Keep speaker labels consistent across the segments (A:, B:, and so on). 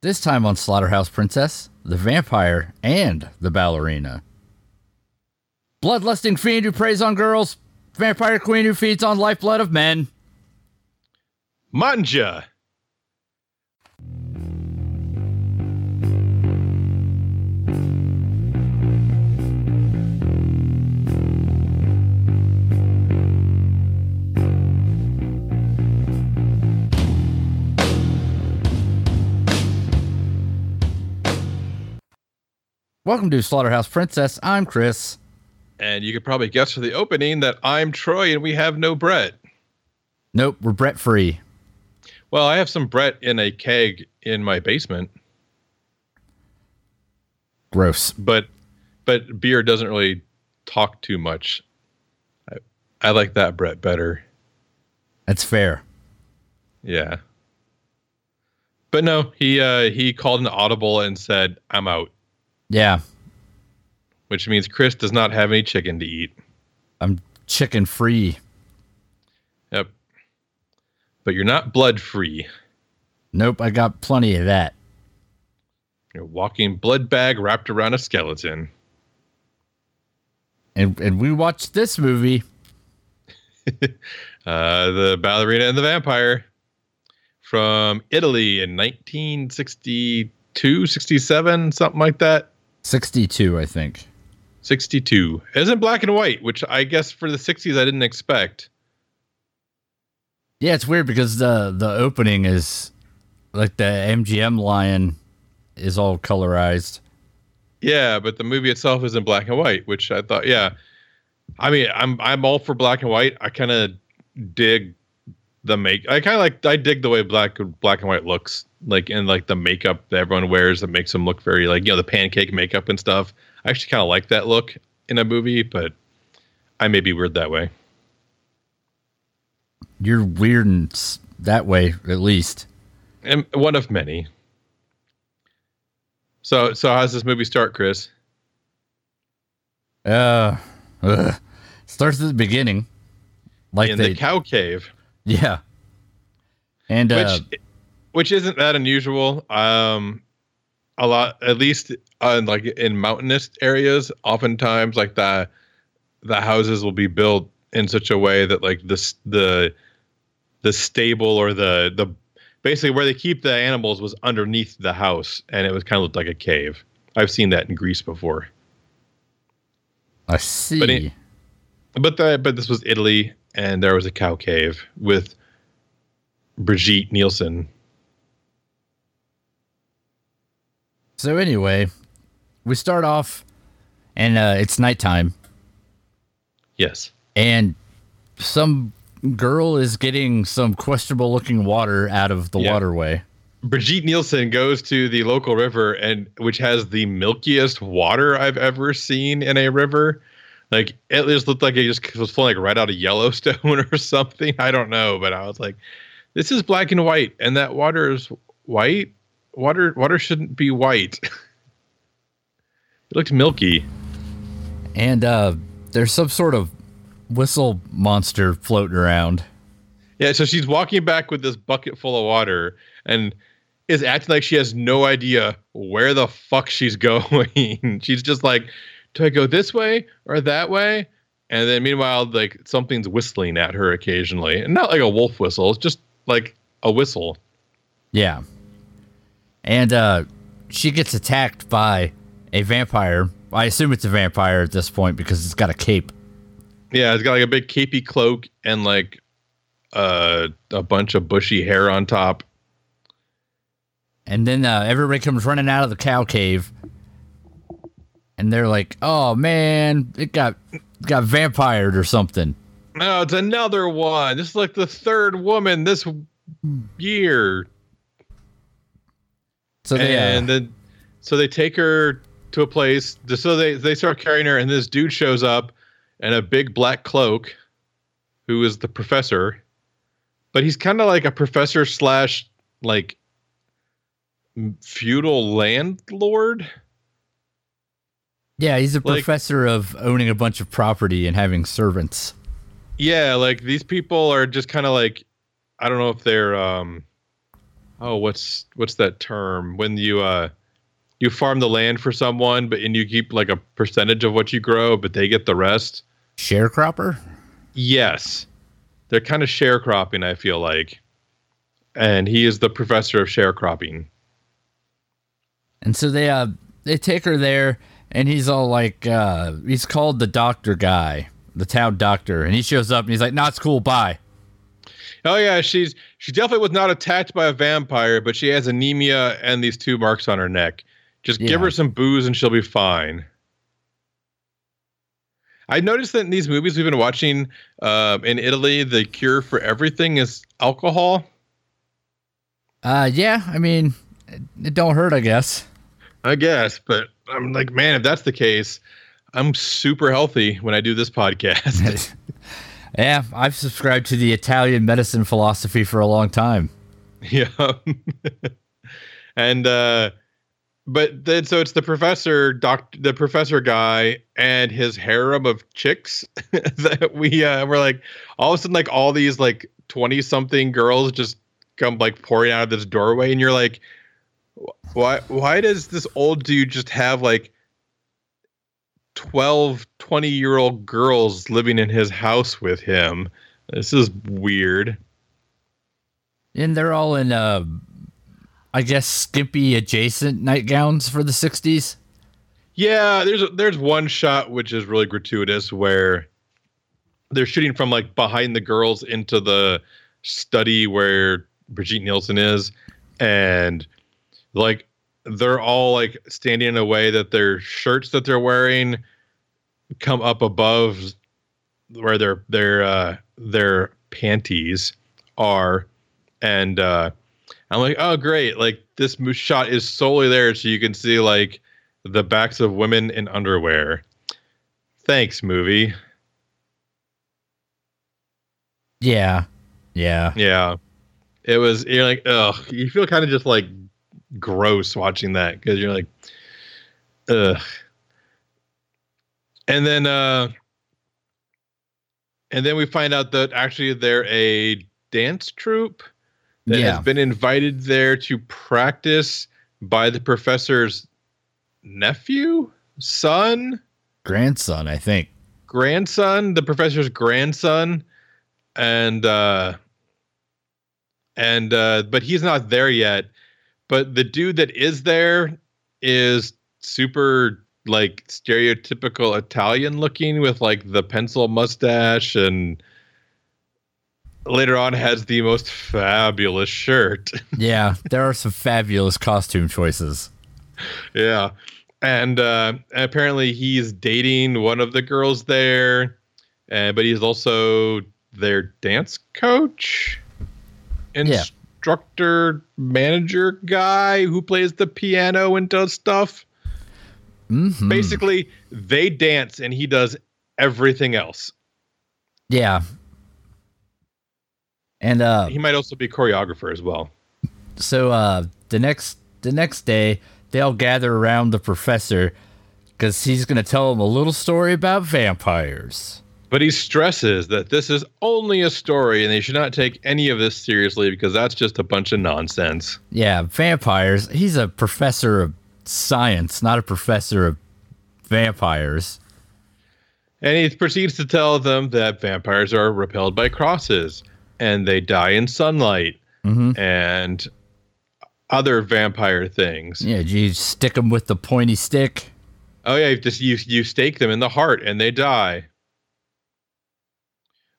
A: This time on Slaughterhouse Princess, the vampire and the ballerina. Bloodlusting fiend who preys on girls, vampire queen who feeds on lifeblood of men.
B: Manja.
A: Welcome to Slaughterhouse Princess. I'm Chris.
B: And you could probably guess for the opening that I'm Troy and we have no Brett.
A: Nope, we're Brett free.
B: Well, I have some Brett in a keg in my basement,
A: Gross.
B: but but beer doesn't really talk too much. I, I like that Brett better.
A: That's fair.
B: Yeah. But no, he uh he called an audible and said, "I'm out,"
A: Yeah,
B: which means Chris does not have any chicken to eat.
A: I'm chicken free.
B: Yep. But you're not blood free.
A: Nope, I got plenty of that.
B: You're a walking blood bag wrapped around a skeleton.
A: And and we watched this movie.
B: Uh, the ballerina and the vampire from Italy in 1962, 67, something like that.
A: 62, I think.
B: 62. Isn't black and white, which I guess for the 60s I didn't expect.
A: Yeah, it's weird because the the opening is like the MGM lion is all colorized.
B: Yeah, but the movie itself is in black and white, which I thought, yeah. I mean, I'm I'm all for black and white. I kind of dig the make. I kind of like I dig the way black black and white looks, like and like the makeup that everyone wears that makes them look very like you know the pancake makeup and stuff. I actually kind of like that look in a movie, but I may be weird that way.
A: You're weird and s- that way, at least.
B: And one of many. So so how's this movie start, Chris?
A: Uh, ugh. starts at the beginning, like
B: in
A: they,
B: the cow cave.
A: yeah, and uh,
B: which which isn't that unusual. Um, a lot, at least uh, like in mountainous areas, oftentimes like the the houses will be built in such a way that like the the the stable or the the basically where they keep the animals was underneath the house and it was kind of looked like a cave. I've seen that in Greece before.
A: I see.
B: but it- But the but this was Italy and there was a cow cave with Brigitte Nielsen.
A: so anyway, we start off, and uh, it's nighttime,
B: Yes.
A: and some girl is getting some questionable looking water out of the
B: Yeah.
A: waterway.
B: Brigitte Nielsen goes to the local river and which has the milkiest water I've ever seen in a river. Like it just looked like it just was flowing like right out of Yellowstone or something. I don't know, but I was like, this is black and white, and that water is white. Water water shouldn't be white. it looked milky.
A: And uh, there's some sort of whistle monster floating around.
B: Yeah, so she's walking back with this bucket full of water and is acting like she has no idea where the fuck she's going. she's just like, do I go this way or that way? And then meanwhile, like something's whistling at her occasionally. And not like a wolf whistle, it's just like a whistle.
A: Yeah. And uh, she gets attacked by a vampire. I assume it's a vampire at this point because it's got a cape.
B: Yeah, it's got like a big capey cloak and like uh, a bunch of bushy hair on top.
A: And then uh, everybody comes running out of the cow cave. And they're like, oh man, it got got vampired or something.
B: No, it's another one. This is like the third woman this year.
A: So they, uh,
B: and then so they take her to a place so they they start carrying her and this dude shows up in a big black cloak who is the professor but he's kind of like a professor slash like feudal landlord
A: yeah, he's a
B: like-
A: professor of owning a bunch of property and having servants.
B: Yeah like these people are just kind of like i don't know if they're um oh, what's what's that term when you uh you farm the land for someone, but and you keep like a percentage of what you grow, but they get the rest.
A: Sharecropper.
B: Yes, they're kind of sharecropping. I feel like, and he is the professor of sharecropping.
A: And so they uh they take her there, and he's all like, uh he's called the doctor guy, the town doctor, and he shows up and he's like, "Not nah, cool, bye."
B: Oh yeah, she's she definitely was not attacked by a vampire, but she has anemia and these two marks on her neck. Just yeah. give her some booze and she'll be fine. I noticed that in these movies we've been watching uh, in Italy, the cure for everything is alcohol.
A: Uh, yeah. I mean, it, it don't hurt, I guess.
B: I guess, but I'm like, man, if that's the case, I'm super healthy when I do this podcast.
A: yeah, I've subscribed to the Italian medicine philosophy for a long time.
B: Yeah. and uh but then so it's the professor doc the professor guy and his harem of chicks that we uh we're like all of a sudden like all these like 20 something girls just come like pouring out of this doorway and you're like why why does this old dude just have like 12 20 year old girls living in his house with him. This is weird.
A: And they're all in uh I guess skimpy adjacent nightgowns for the 60s.
B: Yeah, there's there's one shot which is really gratuitous where they're shooting from like behind the girls into the study where Brigitte Nielsen is. And like they're all like standing in a way that their shirts that they're wearing come up above where their their uh their panties are and uh I'm like, oh great, like this shot is solely there so you can see like the backs of women in underwear. Thanks, movie.
A: Yeah. Yeah.
B: Yeah. It was you're like, ugh, you feel kind of just like gross watching that because you're like, ugh. And then uh and then we find out that actually they're a dance troupe that yeah. has been invited there to practice by the professor's nephew, son,
A: grandson, I think.
B: Grandson, the professor's grandson, and uh and uh but he's not there yet. But the dude that is there is super like stereotypical Italian looking with like the pencil mustache and later on has the most fabulous shirt.
A: yeah, there are some fabulous costume choices.
B: Yeah. And uh, apparently he's dating one of the girls there, uh, but he's also their dance coach, instructor, yeah. Manager guy who plays the piano and does stuff. Mm-hmm. Basically, they dance and he does everything else.
A: Yeah, and uh,
B: he might also be choreographer as well.
A: So uh, the next the next day, they all gather around the professor because he's going to tell them a little story about vampires.
B: But he stresses that this is only a story and they should not take any of this seriously because that's just a bunch of nonsense.
A: Yeah, vampires. He's a professor of science, not a professor of vampires.
B: And he proceeds to tell them that vampires are repelled by crosses and they die in sunlight mm-hmm. and other vampire things.
A: Yeah, you stick them with the pointy stick.
B: Oh yeah, you just you you stake them in the heart and they die.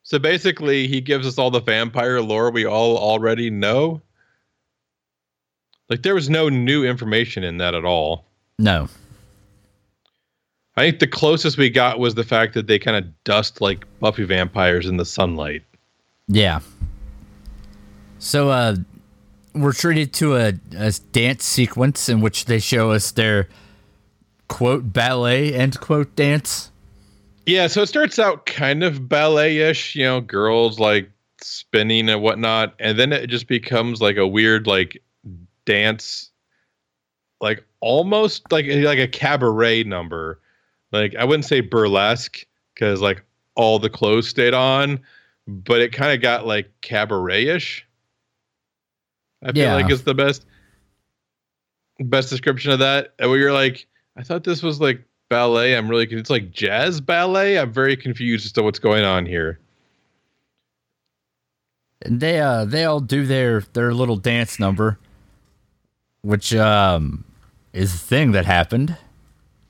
B: So basically, he gives us all the vampire lore we all already know. Like there was no new information in that at all.
A: No.
B: I think the closest we got was the fact that they kind of dust like Buffy vampires in the sunlight.
A: Yeah. So uh we're treated to a, a dance sequence in which they show us their quote ballet end quote dance.
B: Yeah, so it starts out kind of ballet-ish, you know, girls like spinning and whatnot, and then it just becomes like a weird like dance, like almost like eh, like a cabaret number. Like I wouldn't say burlesque because like all the clothes stayed on, but it kind of got like cabaret-ish. I feel
A: Yeah.
B: like it's the best best description of that. And where you're like, I thought this was like ballet. I'm really it's like jazz ballet. I'm very confused as to what's going on here.
A: And they uh they all do their their little dance number, which um is a thing that happened.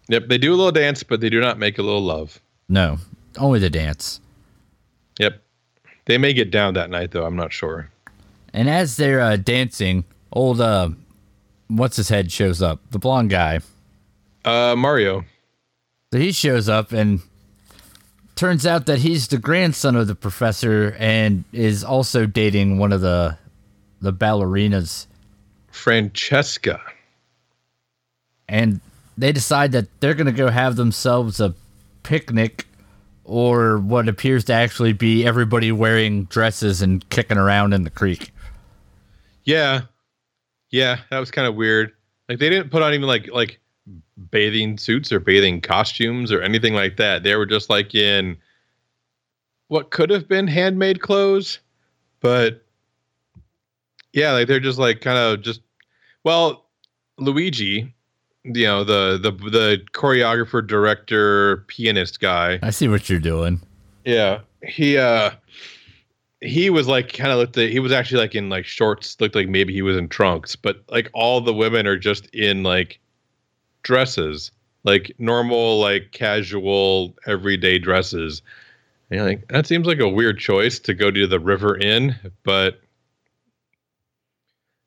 B: Yep, they do a little dance, but they do not make a little love.
A: No, only the dance.
B: Yep. They may get down that night though, I'm not sure.
A: And as they're uh, dancing, old uh, what's his head shows up, the blonde guy.
B: Uh Mario.
A: So he shows up and turns out that he's the grandson of the professor and is also dating one of the the ballerinas.
B: Francesca.
A: And they decide that they're going to go have themselves a picnic or what appears to actually be everybody wearing dresses and kicking around in the creek.
B: Yeah. Yeah, that was kind of weird. Like they didn't put on even like like bathing suits or bathing costumes or anything like that. They were just like in what could have been handmade clothes, but yeah, like they're just like kind of just well, Luigi, you know, the the the choreographer, director, pianist guy.
A: I see what you're doing.
B: Yeah. He uh he was like kind of looked at, he was actually like in like shorts, looked like maybe he was in trunks, but like all the women are just in like dresses, like normal, like casual, everyday dresses. And you're like, that seems like a weird choice to go to the River Inn, but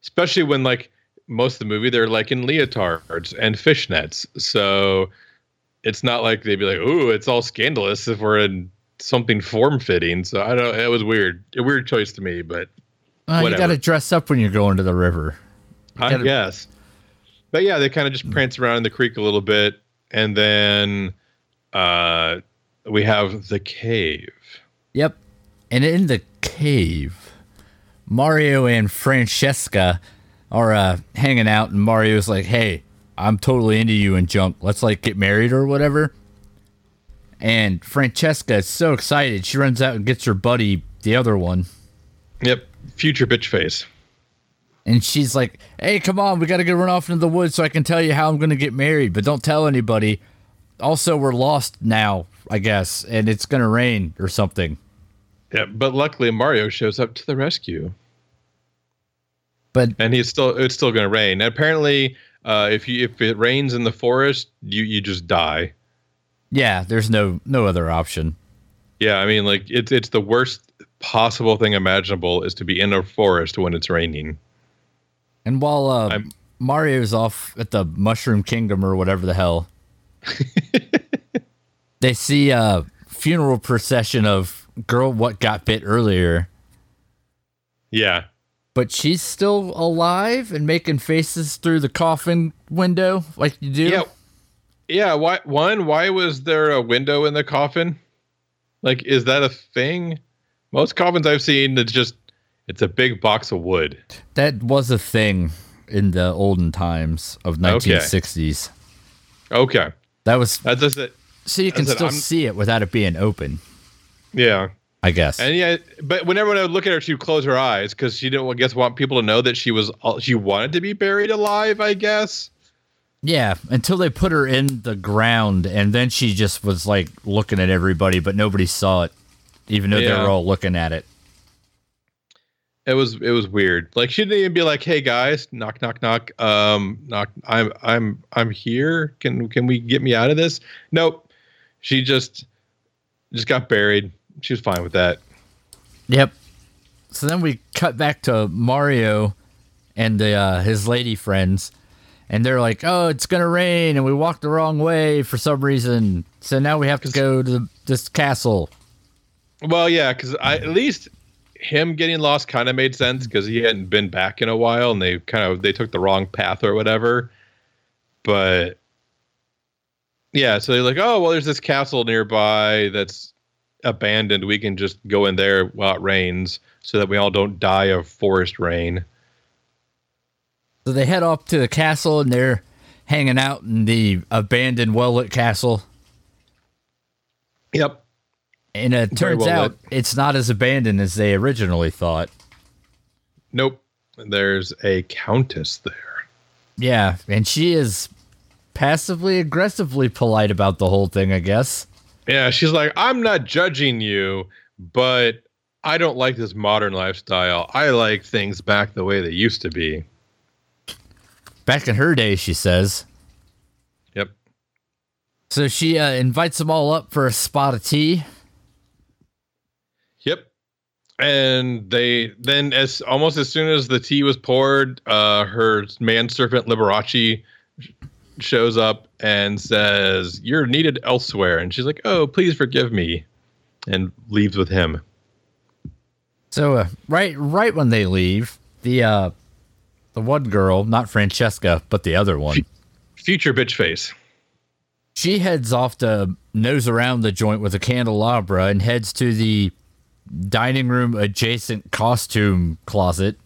B: especially when like most of the movie they're like in leotards and fishnets. So it's not like they'd be like, "Ooh, it's all scandalous if we're in something form fitting." So I don't. It was weird, a weird choice to me, but
A: Uh, you got to dress up when you're going to the river.
B: I
A: Gotta-
B: guess. But yeah, they kind of just prance around in the creek a little bit, and then uh, we have the cave.
A: Yep. And in the cave, Mario and Francesca are uh, hanging out, and Mario's like, "Hey, I'm totally into you and junk. Let's like get married or whatever." And Francesca is so excited, she runs out and gets her buddy, the other one,
B: Yep, future bitch face.
A: And she's like, "Hey, come on, we got to go run off into the woods so I can tell you how I'm going to get married, but don't tell anybody." Also, we're lost now, I guess, and it's going to rain or something.
B: Yeah, but luckily Mario shows up to the rescue,
A: But
B: and he's still it's still going to rain. And apparently, uh, if you if it rains in the forest, you you just die.
A: yeah, there's no no other option.
B: Yeah, I mean, like it's it's the worst possible thing imaginable is to be in a forest when it's raining.
A: And while uh,
B: I'm-
A: Mario's off at the Mushroom Kingdom or whatever the hell, they see a funeral procession of girl what got bit earlier,
B: Yeah,
A: but she's still alive and making faces through the coffin window like you do.
B: Yeah. Yeah. Why? One. Why was there a window in the coffin? Like, is that a thing? Most coffins I've seen, it's just it's a big box of wood.
A: That was a thing in the olden times of 1960s.
B: Okay,
A: That was
B: that's just it.
A: so you can still
B: I'm-
A: see it without it being open,
B: Yeah,
A: I guess.
B: and yeah, but whenever I would look at her, she'd close her eyes because she didn't. I guess want people to know that she was she wanted to be buried alive. I guess.
A: Yeah, until they put her in the ground, and then she just was like looking at everybody, but nobody saw it, even though they were all looking at it.
B: It was it was weird. Like she didn't even be like, "Hey guys, knock knock knock. Um, knock. I'm I'm I'm here. Can can we get me out of this?" Nope. She just just got buried. She was fine with that.
A: Yep. So then we cut back to Mario and the, uh, his lady friends, and they're like, "Oh, it's gonna rain," and we walked the wrong way for some reason. So now we have to go to the, this castle.
B: Well, yeah, because I at least him getting lost kind of made sense because he hadn't been back in a while, and they kind of they took the wrong path or whatever. But yeah, so they're like, "Oh, well, there's this castle nearby that's abandoned. We can just go in there while it rains, so that we all don't die of forest rain."
A: So they head off to the castle, and they're hanging out in the abandoned, well-lit castle.
B: Yep.
A: And it turns
B: well
A: out
B: lit.
A: it's not as abandoned as they originally thought.
B: Nope. there's a countess there.
A: Yeah, and she is passively aggressively polite about the whole thing, I guess.
B: Yeah, she's like, I'm not judging you, but I don't like this modern lifestyle. I like things back the way they used to be.
A: Back in her day, she says.
B: Yep.
A: So she uh, invites them all up for a spot of tea.
B: Yep. And they then, as almost as soon as the tea was poured, uh, her manservant Liberace shows up and says, "You're needed elsewhere." And she's like, "Oh, please forgive me," and leaves with him.
A: So uh, right, right when they leave, the uh, the one girl, not Francesca, but the other one,
B: Future bitch face.
A: she heads off to nose around the joint with a candelabra and heads to the dining room adjacent costume closet.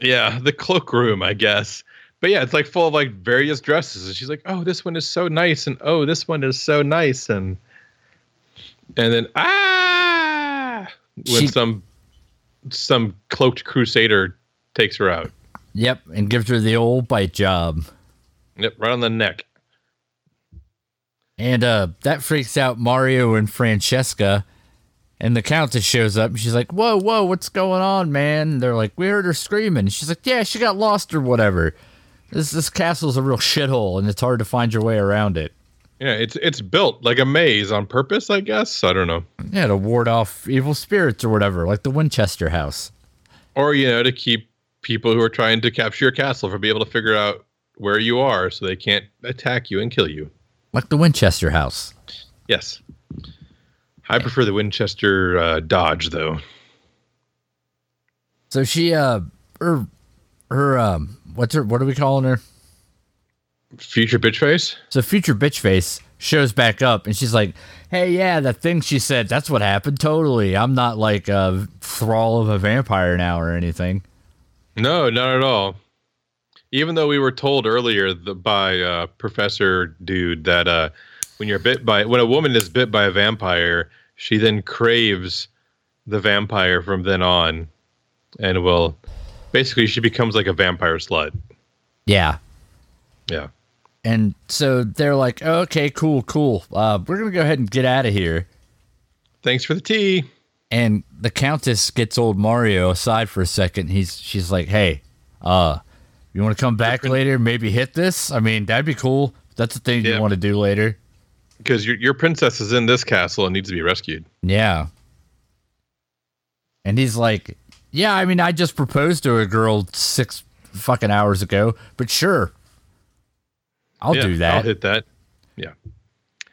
B: Yeah, the cloakroom, I guess. But yeah, it's like full of like various dresses, and she's like, "Oh, this one is so nice," and "Oh, this one is so nice," and and then ah, when
A: She-
B: some some cloaked crusader takes her out.
A: Yep, and gives her the old bite job.
B: Yep, right on the neck.
A: And uh, that freaks out Mario and Francesca. And the Countess shows up and she's like, Whoa, whoa, what's going on, man? And they're like, We heard her screaming. And she's like, Yeah, she got lost or whatever. This this castle's a real shithole and it's hard to find your way around it.
B: Yeah, it's it's built like a maze on purpose, I guess. I don't know,
A: Yeah, to ward off evil spirits or whatever, like the Winchester house.
B: or you know, to keep people who are trying to capture your castle from being able to figure out where you are, so they can't attack you and kill you.
A: Like the Winchester house.
B: Yes. I prefer the Winchester uh, Dodge, though.
A: So she uh her her um what's her what are we calling her?
B: Future bitch face.
A: So future bitch face shows back up and she's like, "Hey, yeah, that thing she said, that's what happened. Totally. I'm not like a thrall of a vampire now or anything."
B: No, not at all. Even though we were told earlier the, by uh, Professor Dude that uh, when you're bit by when a woman is bit by a vampire, she then craves the vampire from then on, and will basically she becomes like a vampire slut.
A: Yeah.
B: Yeah.
A: And so they're like, "Okay, cool, cool. Uh, we're gonna go ahead and get out of here."
B: Thanks for the tea.
A: And the Countess gets old Mario aside for a second. He's she's like, "Hey, uh, you want to come back later? Maybe hit this. I mean, that'd be cool. That's the thing
B: Yeah.
A: you want to do later."
B: Because your your princess is in this castle and needs to be rescued.
A: Yeah. And he's like, Yeah, I mean, I just proposed to a girl six fucking hours ago, but sure. I'll
B: Yeah,
A: do that.
B: I'll hit that. Yeah.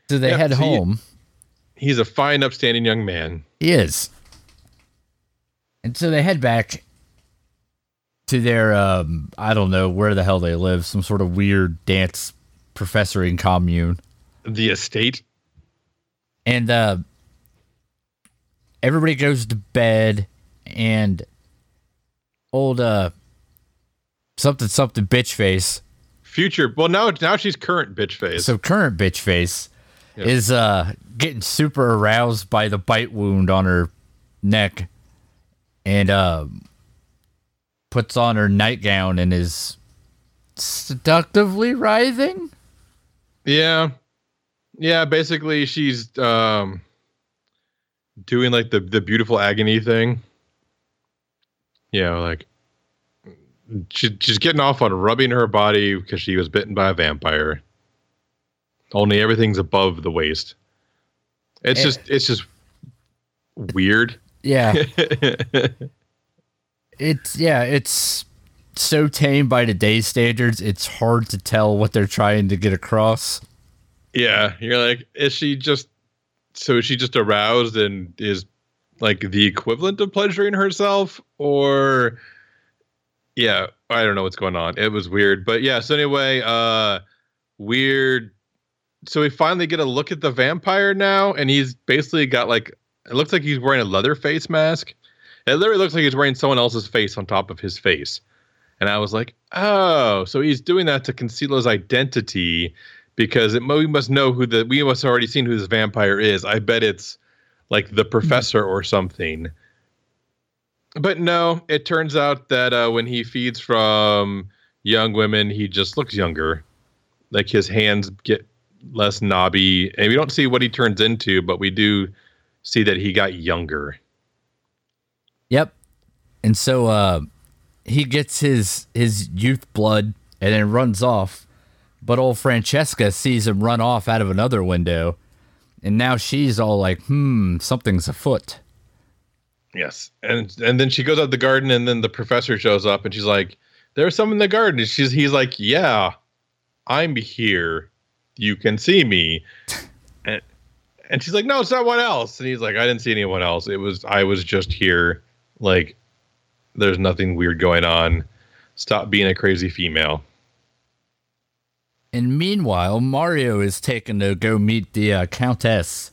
A: so they
B: Yeah,
A: head
B: so
A: home.
B: He's a fine, upstanding young man.
A: He is. And so they head back to their, um, I don't know where the hell they live, some sort of weird dance professoring commune.
B: The estate.
A: and uh everybody goes to bed and old uh something something bitch face
B: Future. Well, now now she's current bitch face.
A: so current bitch face
B: Yeah.
A: is uh getting super aroused by the bite wound on her neck and uh puts on her nightgown and is seductively writhing
B: Yeah. Yeah, basically she's um doing like the the beautiful agony thing. Yeah, like she, she's getting off on rubbing her body because she was bitten by a vampire. Only everything's above the waist. It's
A: Eh.
B: just it's just weird.
A: yeah it's yeah it's so tame by today's standards it's hard to tell what they're trying to get across
B: Yeah, you're like, is she just so is she just aroused and is like the equivalent of pleasuring herself, or yeah, I don't know what's going on. It was weird, but yeah. So anyway, uh, weird. So we finally get a look at the vampire now, and he's basically got like it looks like he's wearing a leather face mask. It literally looks like he's wearing someone else's face on top of his face. And I was like, oh, so he's doing that to conceal his identity because it, we must know who the we must have already seen who this vampire is. I bet it's like the professor or something. But no, it turns out that uh, when he feeds from young women, he just looks younger. Like his hands get less knobby, and we don't see what he turns into, but we do see that he got younger.
A: Yep. And so uh, he gets his his youth blood and then runs off. But old Francesca sees him run off out of another window, and now she's all like, "Hmm, something's afoot."
B: Yes, and and then she goes out the garden, and then the professor shows up, and she's like, "There's some in the garden." And she's he's like, "Yeah, I'm here. You can see me." and and she's like, "No, it's not one else." And he's like, "I didn't see anyone else. It was I was just here. Like, there's nothing weird going on. Stop being a crazy female."
A: And meanwhile, Mario is taken to go meet the uh, Countess.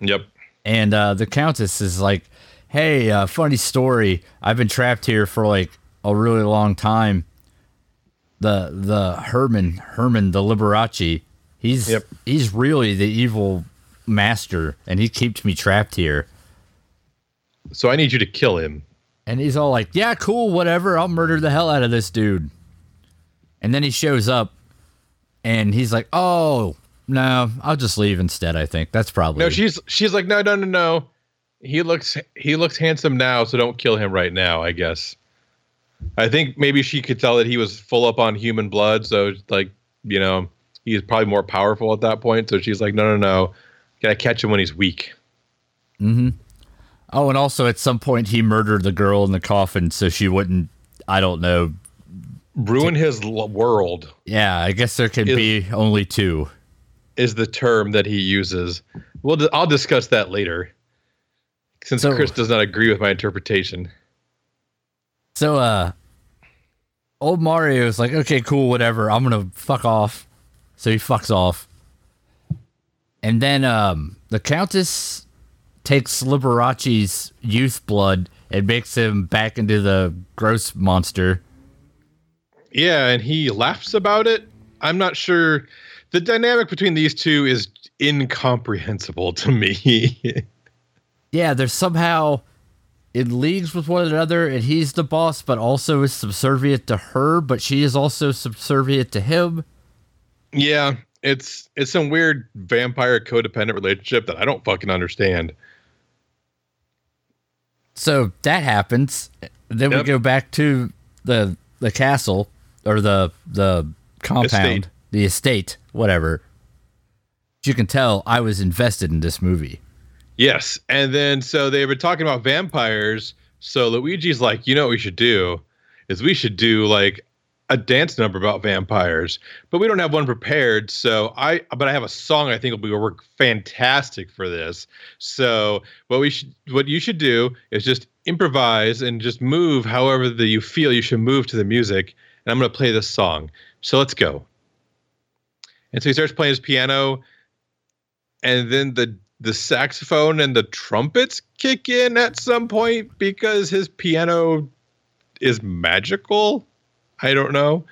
B: Yep.
A: And uh, the Countess is like, hey, uh, funny story. I've been trapped here for like a really long time. The the Herman Herman the Liberace, he's
B: Yep.
A: he's really the evil master, and he keeps me trapped here.
B: So I need you to kill him.
A: And he's all like, "Yeah, cool, whatever. I'll murder the hell out of this dude." And then he shows up, and he's like, "Oh no, I'll just leave instead. I think that's probably
B: No, she's she's like, no, no, no, no. He looks he looks handsome now, so don't kill him right now. I guess. I think maybe she could tell that he was full up on human blood, so like you know he's probably more powerful at that point. So she's like, no, no, no, gotta catch him when he's weak. Hmm.
A: Oh, and also at some point he murdered the girl in the coffin so she wouldn't. I don't know.
B: Ruin his l- world
A: Yeah, I guess there can
B: Is-
A: be only two.
B: is the term that he uses. Well, I'll discuss that later, since
A: So-
B: Chris does not agree with my interpretation.
A: So, uh, old Mario is like, okay, cool, whatever. I'm gonna fuck off. So he fucks off. And then, um, the Countess takes Liberace's youth blood and makes him back into the gross monster.
B: Yeah, and he laughs about it. I'm not sure. The dynamic between these two is incomprehensible to me.
A: Yeah, they're somehow in leagues with one another, and he's the boss, but also is subservient to her, but she is also subservient to him.
B: yeah, it's it's some weird vampire codependent relationship that I don't fucking understand.
A: So that happens. Then we go back to the the castle or the the compound,
B: Estate.
A: the estate, whatever. You can tell, I was invested in this movie.
B: Yes, and then so they were talking about vampires. So Luigi's like, you know what we should do is we should do like a dance number about vampires, but we don't have one prepared. So I, but I have a song I think will be work fantastic for this. So what we should, what you should do is just improvise and just move however that you feel you should move to the music. And I'm going to play this song. So let's go. And so he starts playing his piano, and then the the saxophone and the trumpets kick in at some point because his piano is magical. I don't know.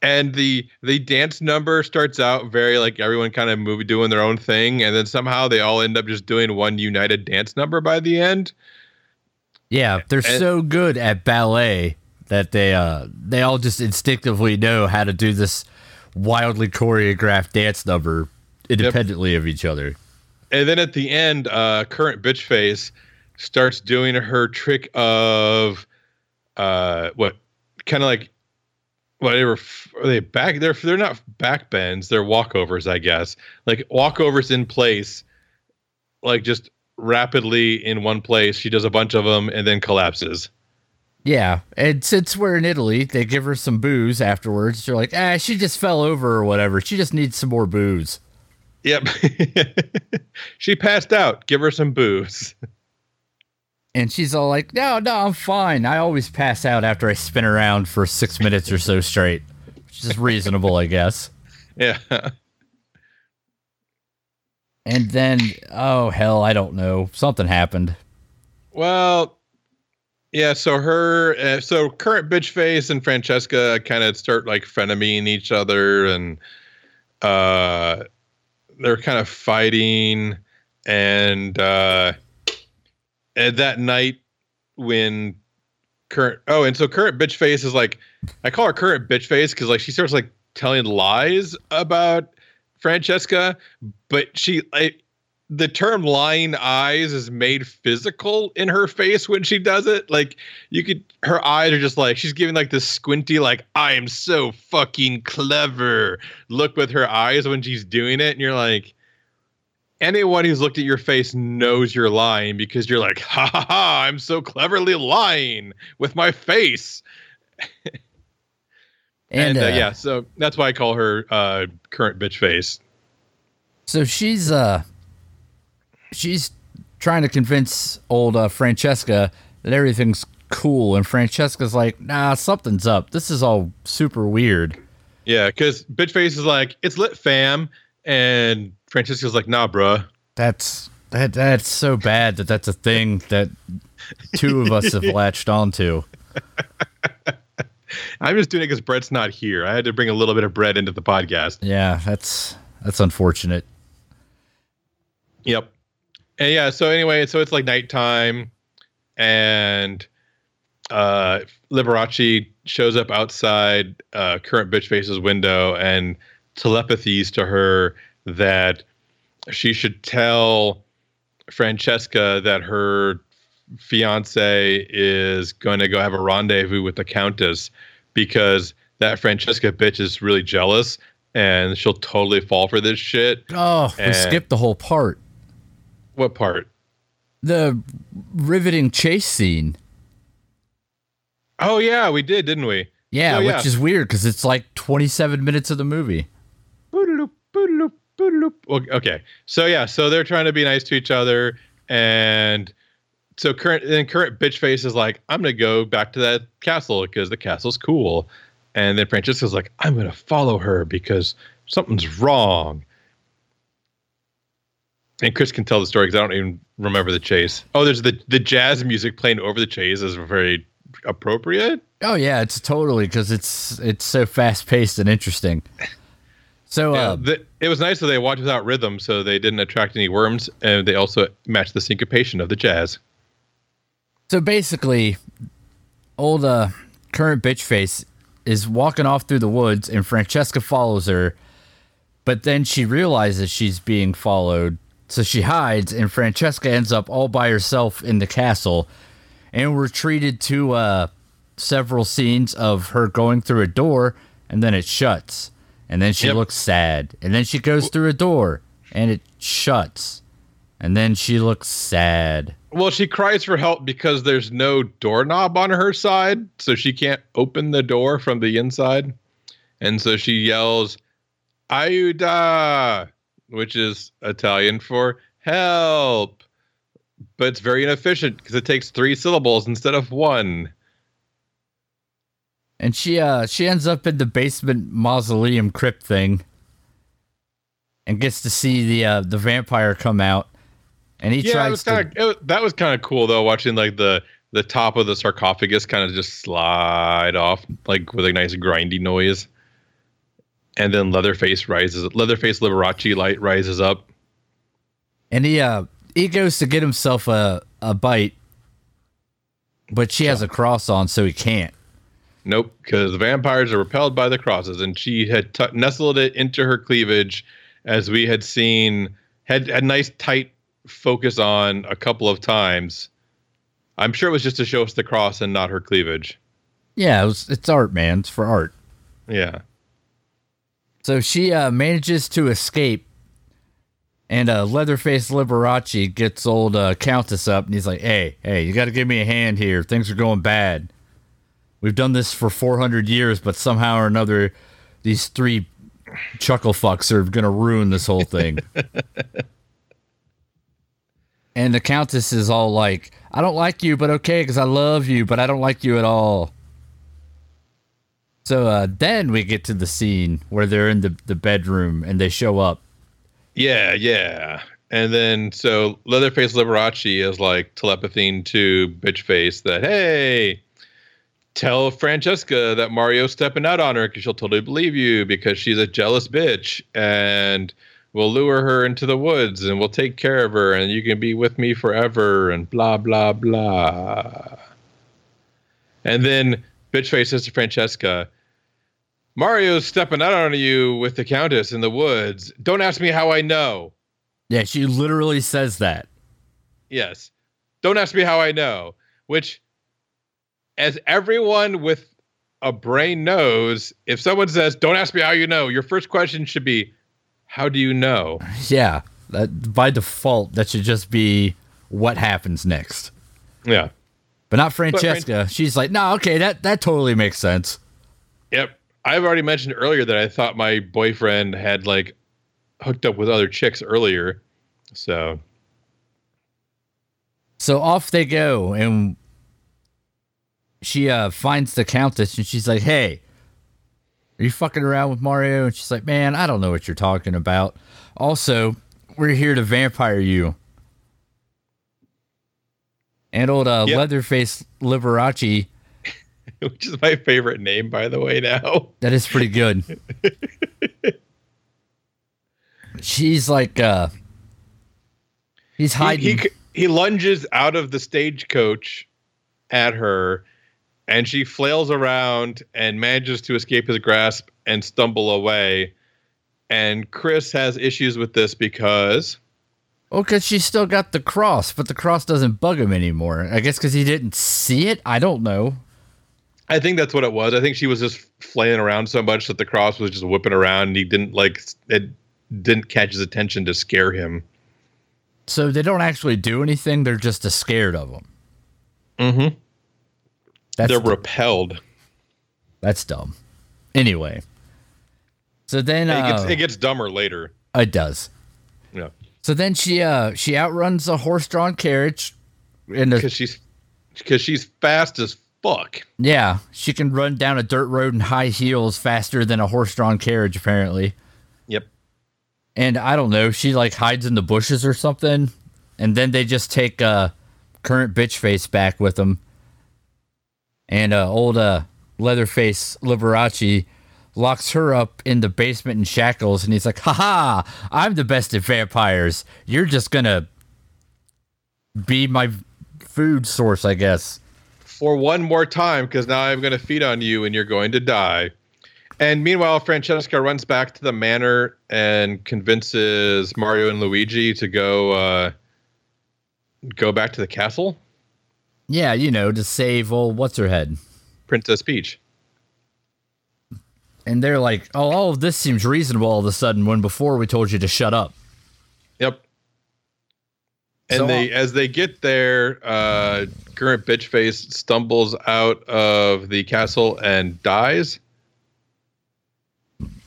B: And the the dance number starts out very like everyone kind of movie doing their own thing, and then somehow they all end up just doing one united dance number by the end.
A: Yeah, they're
B: And-
A: so good at ballet that they uh they all just instinctively know how to do this wildly choreographed dance number independently of each other.
B: And then at the end, uh, current bitch face starts doing her trick of uh, what kind of like whatever are they back they're they're not back bends they're walkovers i guess. Like walkovers in place like just rapidly in one place she does a bunch of them and then collapses
A: Yeah, and since we're in Italy, they give her some booze afterwards. They're like, ah, she just fell over or whatever. She just needs some more booze.
B: yep she passed out give her some booze
A: And she's all like, no, no, I'm fine. I always pass out after I spin around for six minutes or so straight, which is reasonable, I guess.
B: yeah
A: And then, oh, hell, I don't know. Something happened.
B: Well, yeah. So her, uh, so current bitch face and Francesca kind of start like frenemying each other, and uh, they're kind of fighting. And uh, and that night, when current oh and so current bitch face is like I call her current bitch face because like she starts like telling lies about Francesca, but she like the term lying eyes is made physical in her face when she does it. Like you could her eyes are just like she's giving like this squinty, like, I am so fucking clever look with her eyes when she's doing it, and you're like anyone who's looked at your face knows you're lying because you're like, ha ha ha, I'm so cleverly lying with my face. and, and uh, uh, yeah, so that's why I call her uh, current bitch face.
A: So she's uh she's trying to convince old uh, Francesca that everything's cool, and Francesca's like, "Nah, something's up. This is all super weird."
B: Yeah, because Bitchface is like, "It's lit, fam," and Francesca's like, "Nah, bruh."
A: That's that. That's so bad that that's a thing that two of us have latched onto.
B: I'm just doing it because Brett's not here. I had to bring a little bit of bread into the podcast.
A: Yeah, that's that's unfortunate.
B: Yep. And yeah, so anyway, so it's like nighttime, and uh Liberace shows up outside uh current bitch face's window and telepathies to her that she should tell Francesca that her fiance is going to go have a rendezvous with the countess because that Francesca bitch is really jealous and she'll totally fall for this shit.
A: Oh, and we skipped the whole part.
B: What part?
A: The riveting chase scene.
B: Oh yeah, we did, didn't we?
A: Yeah, oh, which is weird because it's like 27 minutes of the movie.
B: Okay, so yeah, so they're trying to be nice to each other, and so current then current bitch face is like, I'm gonna go back to that castle because the castle's cool, and then Francesca's like, I'm gonna follow her because something's wrong, and Chris can tell the story because I don't even remember the chase. Oh, there's the the jazz music playing over the chase is very appropriate.
A: Oh yeah, it's totally because it's it's so fast paced and interesting. So yeah, uh,
B: the, it was nice that they walked without rhythm, so they didn't attract any worms, and they also matched the syncopation of the jazz.
A: So basically, old uh, current bitch face is walking off through the woods, and Francesca follows her, but then she realizes she's being followed, so she hides, and Francesca ends up all by herself in the castle. And we're treated to uh, several scenes of her going through a door, and then it shuts. And then she yep. looks sad. And then she goes through a door, and it shuts. And then she looks sad.
B: Well, she cries for help because there's no doorknob on her side, so she can't open the door from the inside. And so she yells, Aiuta! Which is Italian for help. But it's very inefficient because it takes three syllables instead of one.
A: And she uh she ends up in the basement mausoleum crypt thing and gets to see the uh the vampire come out. And he yeah, tries
B: kinda, to that was kind of cool though watching like the the top of the sarcophagus kind of just slide off like with a nice grindy noise and then Leatherface rises. Leatherface Liberace light rises up,
A: and he uh he goes to get himself a a bite, but she has a cross on, so he can't.
B: Nope, because the vampires are repelled by the crosses, and she had t- nestled it into her cleavage, as we had seen. Had a nice tight focus on a couple of times. I'm sure it was just to show us the cross and not her cleavage.
A: Yeah, it was, it's art, man. It's for art.
B: Yeah.
A: So she uh, manages to escape, and uh, Leatherface Liberace gets old uh, Countess up, and he's like, "Hey, hey, you got to give me a hand here. Things are going bad. We've done this for 400 years, but somehow or another, these three chuckle fucks are gonna ruin this whole thing." and the Countess is all like, "I don't like you, but okay, because I love you, but I don't like you at all." So uh, then we get to the scene where they're in the, the bedroom and they show up.
B: Yeah, yeah. And then so Leatherface Liberace is like telepathing to Bitchface that, hey, tell Francesca that Mario's stepping out on her because she'll totally believe you because she's a jealous bitch. And we'll lure her into the woods and we'll take care of her and you can be with me forever and blah, blah, blah. And then Bitchface says to Francesca, Mario's stepping out on you with the Countess in the woods. Don't ask me how I know.
A: Yeah, she literally says that.
B: Yes. Don't ask me how I know. Which, as everyone with a brain knows, if someone says, Don't ask me how you know, your first question should be, How do you know?
A: Yeah, that, by default, that should just be what happens next.
B: Yeah.
A: But not Francesca. Fran- She's like, no, okay, that, that totally makes sense.
B: Yep. I've already mentioned earlier that I thought my boyfriend had like hooked up with other chicks earlier. So
A: So off they go and she uh finds the countess and she's like, "Hey, are you fucking around with Mario?" And she's like, "Man, I don't know what you're talking about. Also, we're here to vampire you." And old uh, yep. Leatherface Liberace
B: which is my favorite name, by the way. Now
A: that is pretty good. She's like, uh, he's hiding.
B: He, he, he lunges out of the stagecoach at her, and she flails around and manages to escape his grasp and stumble away. And Chris has issues with this because.
A: Oh, because she's still got the cross, but the cross doesn't bug him anymore. I guess because he didn't see it. I don't know.
B: I think that's what it was. I think she was just flaying around so much that the cross was just whipping around and he didn't like it didn't catch his attention to scare him.
A: So they don't actually do anything, they're just scared of him.
B: Mm-hmm. That's they're repelled.
A: That's dumb. Anyway. So then
B: uh,
A: it,
B: gets, uh, it gets dumber later.
A: It does. So then she uh she outruns a horse drawn carriage and
B: because she's because she's fast as fuck.
A: Yeah, she can run down a dirt road in high heels faster than a horse-drawn carriage, apparently.
B: Yep.
A: And I don't know, she like hides in the bushes or something, and then they just take uh, current bitch face back with them. And uh, old uh, Leatherface Liberace locks her up in the basement in shackles, and he's like, "Ha ha! I'm the best at vampires. You're just gonna be my food source, I guess."
B: for one more time because now I'm going to feed on you and you're going to die. And meanwhile, Francesca runs back to the manor and convinces Mario and Luigi to go uh, go back to the castle.
A: Yeah, you know, to save old what's her head,
B: Princess Peach.
A: And they're like, "Oh, all of this seems reasonable all of a sudden." When before we told you to shut up.
B: Yep. And so, they, as they get there, uh, current bitch face stumbles out of the castle and dies.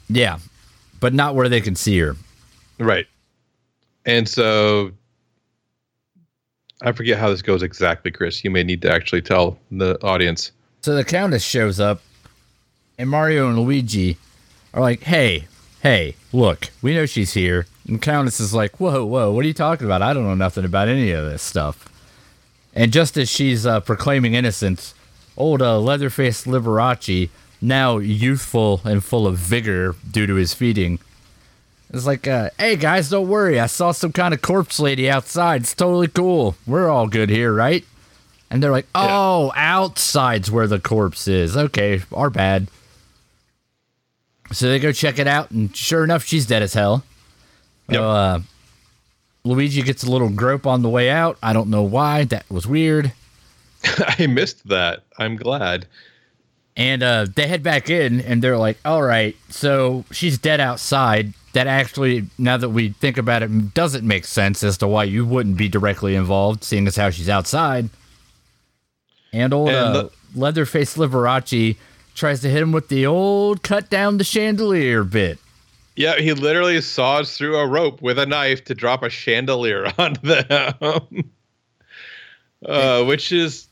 A: Yeah, but not where they can see her.
B: Right. And so I forget how this goes exactly, Chris. You may need to actually tell the audience.
A: So the Countess shows up, and Mario and Luigi are like, hey, hey, look, we know she's here. And Countess is like, whoa, whoa, what are you talking about? I don't know nothing about any of this stuff. And just as she's uh, proclaiming innocence, old uh, Leatherface Liberace, now youthful and full of vigor due to his feeding, is like, uh, hey guys, don't worry. I saw some kind of corpse lady outside. It's totally cool. We're all good here, right? And they're like, oh, yeah. outside's where the corpse is. Okay, our bad. So they go check it out, and sure enough, she's dead as hell. Yep. So, uh, Luigi gets a little grope on the way out. I don't know why. That was weird.
B: I missed that. I'm glad.
A: And uh, they head back in, and they're like, "All right, so she's dead outside." That actually, now that we think about it, doesn't make sense as to why you wouldn't be directly involved, seeing as how she's outside. And old and uh, Leatherface Liberace tries to hit him with the old cut down the chandelier bit.
B: Yeah, he literally saws through a rope with a knife to drop a chandelier onto them, uh, which is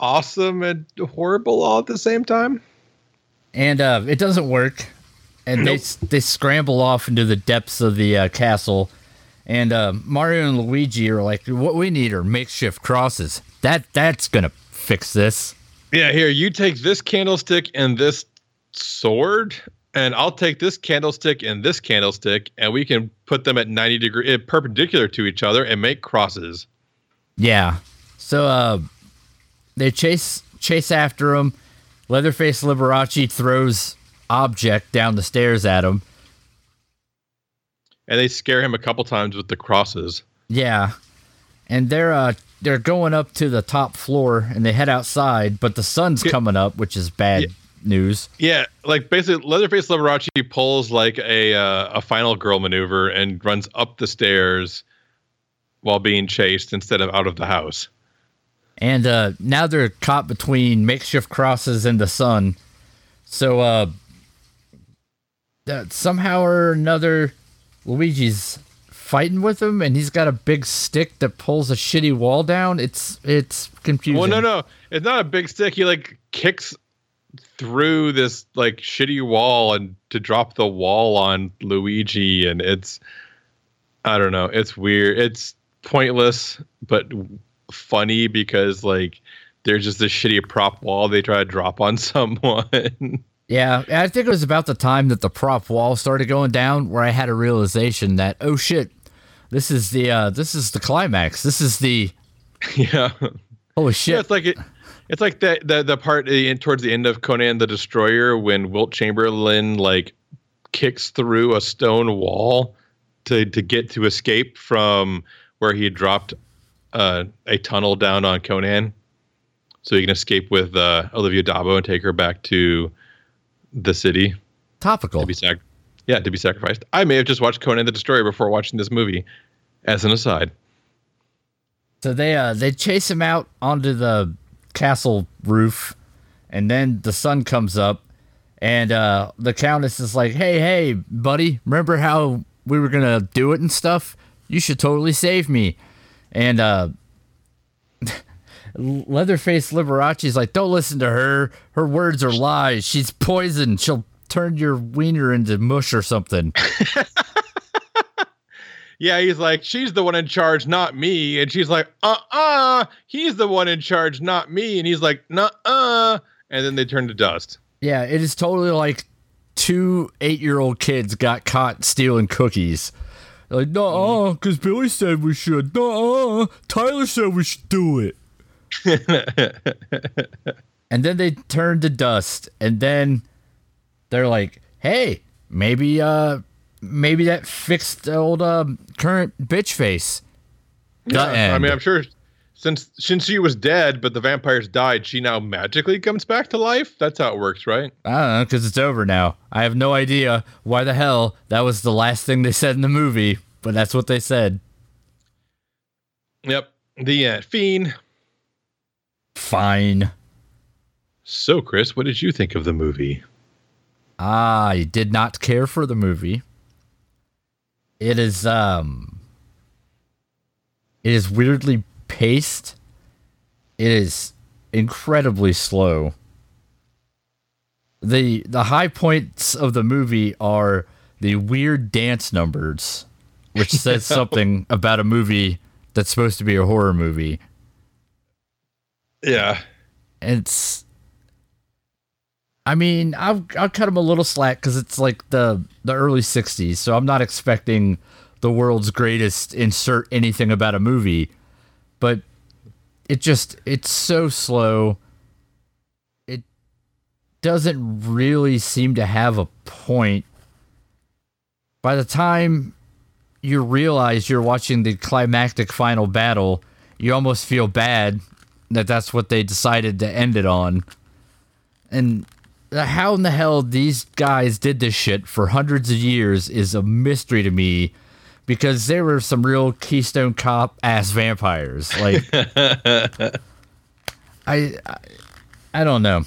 B: awesome and horrible all at the same time.
A: And uh, it doesn't work, and nope. they they scramble off into the depths of the uh, castle. And uh, Mario and Luigi are like, "What we need are makeshift crosses. That that's gonna fix this."
B: Yeah, here you take this candlestick and this sword and I'll take this candlestick and this candlestick, and we can put them at 90 degree eh, perpendicular to each other and make crosses.
A: Yeah. So uh, they chase chase after him. Leatherface Liberace throws object down the stairs at him.
B: And they scare him a couple times with the crosses.
A: Yeah. And they're uh they're going up to the top floor and they head outside, but the sun's
B: Yeah.
A: coming up, which is bad
B: Yeah.
A: news.
B: Yeah, like basically, Leatherface Liberace pulls like a uh, a final girl maneuver and runs up the stairs while being chased instead of out of the house.
A: And uh now they're caught between makeshift crosses and the sun. So uh that somehow or another Luigi's fighting with him and he's got a big stick that pulls a shitty wall down. It's it's confusing.
B: Well, no, no, it's not a big stick. He like kicks through this like shitty wall and to drop the wall on Luigi, and it's I don't know. It's weird. It's pointless, but funny because like there's just this shitty prop wall they try to drop on someone.
A: Yeah, I think it was about the time that the prop wall started going down where I had a realization that oh shit, this is the uh this is the climax. This is the
B: yeah.
A: holy
B: Yeah,
A: shit.
B: it's like it. It's like the the the part in, towards the end of Conan the Destroyer when Wilt Chamberlain like kicks through a stone wall to to get to escape from where he dropped uh, a tunnel down on Conan, so he can escape with uh, Olivia d'Abo and take her back to the city
A: Topical.
B: to be sac- yeah to be sacrificed. I may have just watched Conan the Destroyer before watching this movie, as an aside.
A: So they uh they chase him out onto the castle roof, and then the sun comes up, and uh the countess is like, "Hey, hey, buddy, remember how we were gonna do it and stuff? You should totally save me." And uh Leatherface Liberace's like, "Don't listen to her. Her words are lies. She's poison. She'll turn your wiener into mush or something."
B: Yeah, he's like, she's the one in charge, not me. And she's like, uh uh, he's the one in charge, not me. And he's like, nah uh. And then they turn to dust.
A: Yeah, it is totally like two eight-year-old kids got caught stealing cookies. They're like, no, uh, because Billy said we should. No, uh, Tyler said we should do it. and then they turn to dust, and then they're like, "Hey, maybe, uh, maybe that fixed the old uh, current bitch face."
B: Yeah, I mean, I'm sure since since she was dead, but the vampires died, she now magically comes back to life. That's how it works, right?
A: I don't know, because it's over now. I have no idea why the hell that was the last thing they said in the movie, but that's what they said.
B: Yep. The end. Fiend.
A: Fine.
B: So, Chris, what did you think of the movie?
A: I did not care for the movie. It is um it is weirdly paced. It is incredibly slow. The the high points of the movie are the weird dance numbers, which says something about a movie that's supposed to be a horror movie.
B: Yeah.
A: it's I mean, I'll I'll cut him a little slack because it's like the the early '60s, so I'm not expecting the world's greatest insert anything about a movie, but it just it's so slow. It doesn't really seem to have a point. By the time you realize you're watching the climactic final battle, you almost feel bad that that's what they decided to end it on. And how in the hell these guys did this shit for hundreds of years is a mystery to me because they were some real Keystone Cop ass vampires. Like, I, I, I don't know.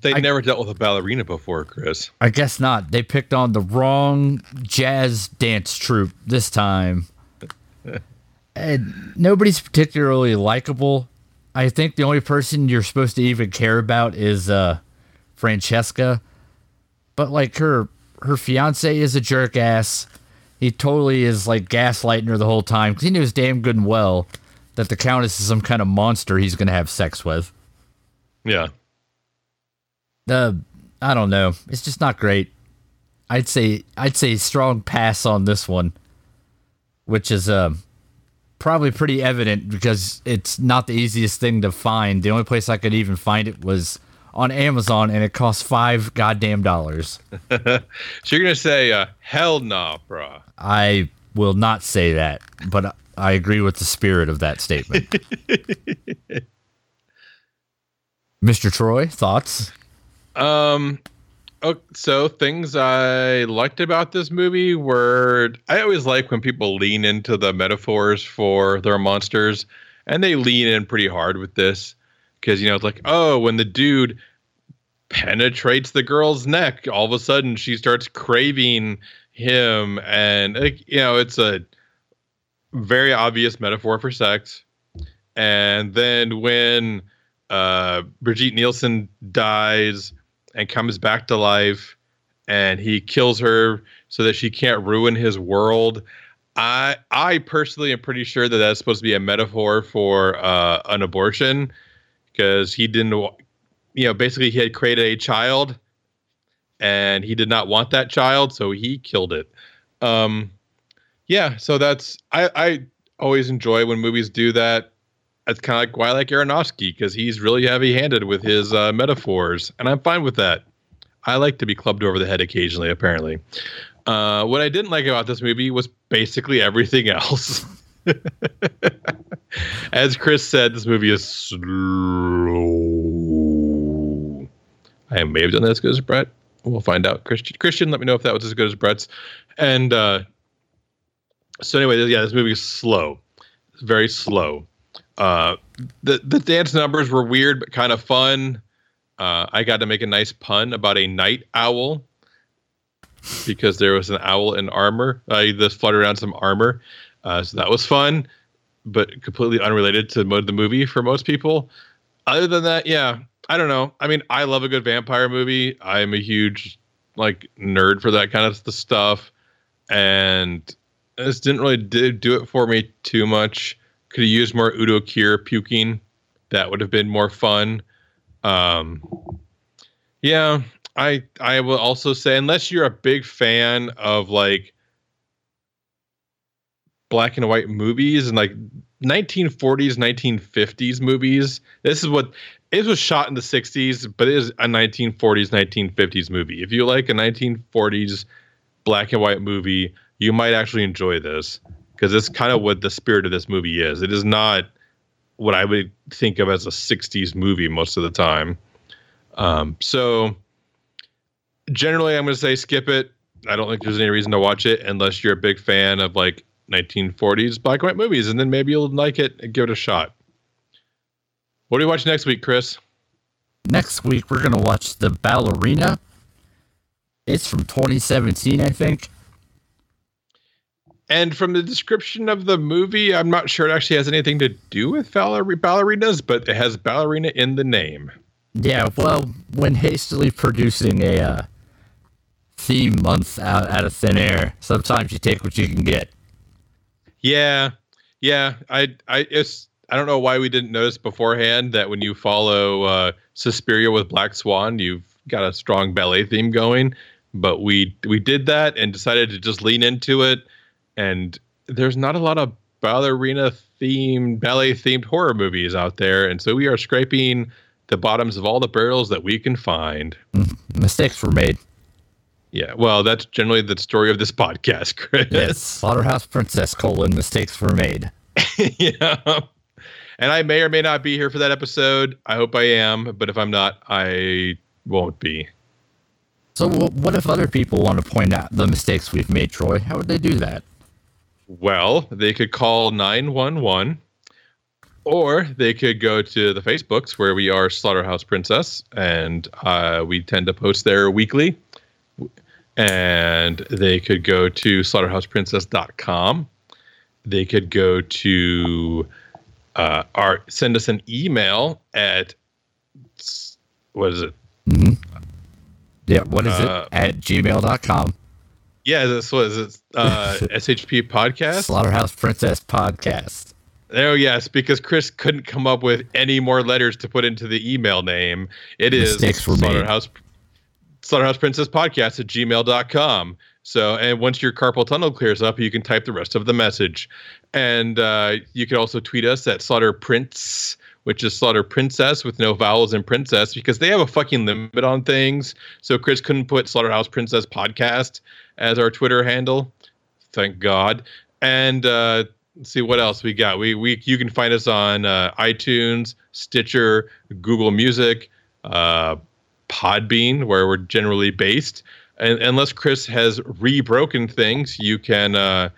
B: They
A: I-
B: never dealt with a ballerina before, Chris.
A: I guess not. They picked on the wrong jazz dance troupe this time. and nobody's particularly likable. I think the only person you're supposed to even care about is uh, Francesca. But like her her fiance is a jerk ass. He totally is like gaslighting her the whole time because he knows damn good and well that the countess is some kind of monster he's gonna have sex with.
B: Yeah.
A: the I don't know. It's just not great. I'd say I'd say strong pass on this one, which is um probably pretty evident because it's not the easiest thing to find. The only place I could even find it was on Amazon, and it costs five goddamn dollars.
B: so you're gonna say, uh, "Hell nah, bruh."
A: I will not say that, but I agree with the spirit of that statement. Mr. Troy, thoughts?
B: Um, oh, so things I liked about this movie were I always like when people lean into the metaphors for their monsters, and they lean in pretty hard with this because you know it's like, oh, when the dude penetrates the girl's neck, all of a sudden she starts craving him, and like, you know it's a very obvious metaphor for sex. And then when uh, Brigitte Nielsen dies and comes back to life, and he kills her so that she can't ruin his world. I I personally am pretty sure that that's supposed to be a metaphor for uh, an abortion because he didn't, you know, basically he had created a child and he did not want that child, so he killed it. Um, yeah, so that's I I always enjoy when movies do that. It's kind of like why I like Aronofsky because he's really heavy-handed with his uh, metaphors, and I'm fine with that. I like to be clubbed over the head occasionally. Apparently, uh, what I didn't like about this movie was basically everything else. As Chris said, this movie is slow. I may have done that as good as Brett. We'll find out. Christian, Christian, let me know if that was as good as Brett's. And uh, so anyway, yeah, this movie is slow. It's very slow. Uh, the the dance numbers were weird but kind of fun. Uh, I got to make a nice pun about a night owl because there was an owl in armor. I just fluttered around some armor, uh, so that was fun, but completely unrelated to the movie for most people. Other than that, yeah, I don't know. I mean, I love a good vampire movie. I'm a huge like nerd for that kind of stuff, and this didn't really do, it for me too much. Could have used more Udo Kier puking. That would have been more fun. Um, yeah, I I will also say unless you're a big fan of like black and white movies and like 1940s 1950s movies. This is what it was shot in the 60s but it is a 1940s 1950s movie. If you like a 1940s black and white movie you might actually enjoy this because it's kind of what the spirit of this movie is. It is not what i would think of as a 60s movie most of the time. Um, so generally i'm going to say skip it. I don't think there's any reason to watch it unless you're a big fan of like 1940s black and white movies, and then maybe you'll like it and give it a shot. What do we watch next week, Chris?
A: Next week, we're going to watch The Ballerina. It's from 2017, I think.
B: And from the description of the movie, I'm not sure it actually has anything to do with baller- ballerinas, but it has ballerina in the name.
A: Yeah, well, when hastily producing a uh, theme month out, out of thin air, sometimes you take what you can get.
B: Yeah, yeah. I I it's I don't know why we didn't notice beforehand that when you follow uh, Suspiria with Black Swan, you've got a strong ballet theme going. But we we did that and decided to just lean into it. And there's not a lot of ballerina themed ballet themed horror movies out there, and so we are scraping the bottoms of all the barrels that we can find.
A: Mistakes were made.
B: Yeah, well, that's generally the story of this podcast, Chris.
A: Yes, Slaughterhouse Princess colon mistakes were made.
B: yeah, and I may or may not be here for that episode. I hope I am, but if I'm not, I won't be.
A: So, what if other people want to point out the mistakes we've made, Troy? How would they do that?
B: Well, they could call 911 or they could go to the Facebooks where we are Slaughterhouse Princess and uh, we tend to post there weekly and they could go to slaughterhouseprincess.com. They could go to uh, our send us an email at what is it?
A: Mm-hmm. Yeah, what is uh, it? At gmail.com.
B: Yeah, this was it. Uh, SHP podcast.
A: Slaughterhouse Princess podcast.
B: Oh yes, because Chris couldn't come up with any more letters to put into the email name. It is
A: Mistakes were
B: Slaughterhouse
A: made
B: slaughterhouse princess podcast at gmail.com So, and once your carpal tunnel clears up, you can type the rest of the message. And uh, you can also tweet us at Slaughter Prince, which is Slaughter Princess with no vowels in princess, because they have a fucking limit on things. So Chris couldn't put Slaughterhouse Princess Podcast as our Twitter handle. Thank God. And uh, see what else we got. We we you can find us on uh, iTunes, Stitcher, Google Music, uh, Podbean, where we're generally based. And unless Chris has rebroken things, you can uh,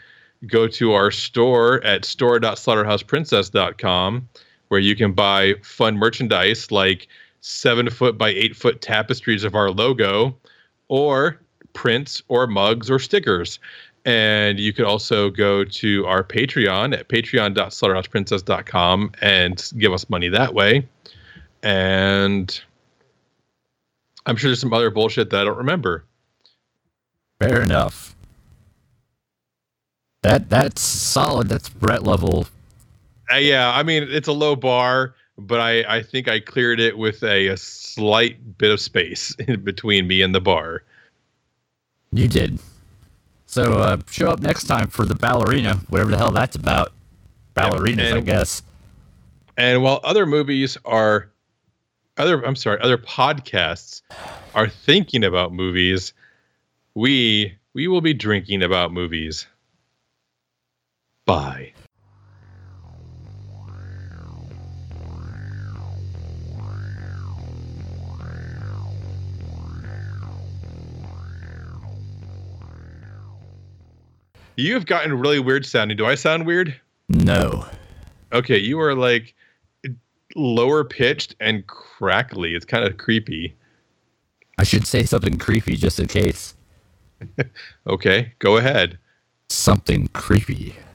B: go to our store at store.slaughterhouseprincess.com, where you can buy fun merchandise like seven foot by eight foot tapestries of our logo, or prints, or mugs, or stickers. And you could also go to our Patreon at patreon.slaughterhouseprincess.com and give us money that way. And I'm sure there's some other bullshit that I don't remember.
A: Fair enough. That that's solid. That's Brett level.
B: Uh, yeah, I mean it's a low bar, but I I think I cleared it with a, a slight bit of space in between me and the bar.
A: You did. So uh, show up next time for the ballerina, whatever the hell that's about. Ballerinas,
B: and,
A: I guess.
B: And while other movies are, other I'm sorry, other podcasts are thinking about movies, we we will be drinking about movies. Bye. You have gotten really weird sounding. Do I sound weird?
A: No.
B: Okay, you are like lower pitched and crackly. It's kind of creepy.
A: I should say something creepy just in case.
B: okay, go ahead.
A: Something creepy.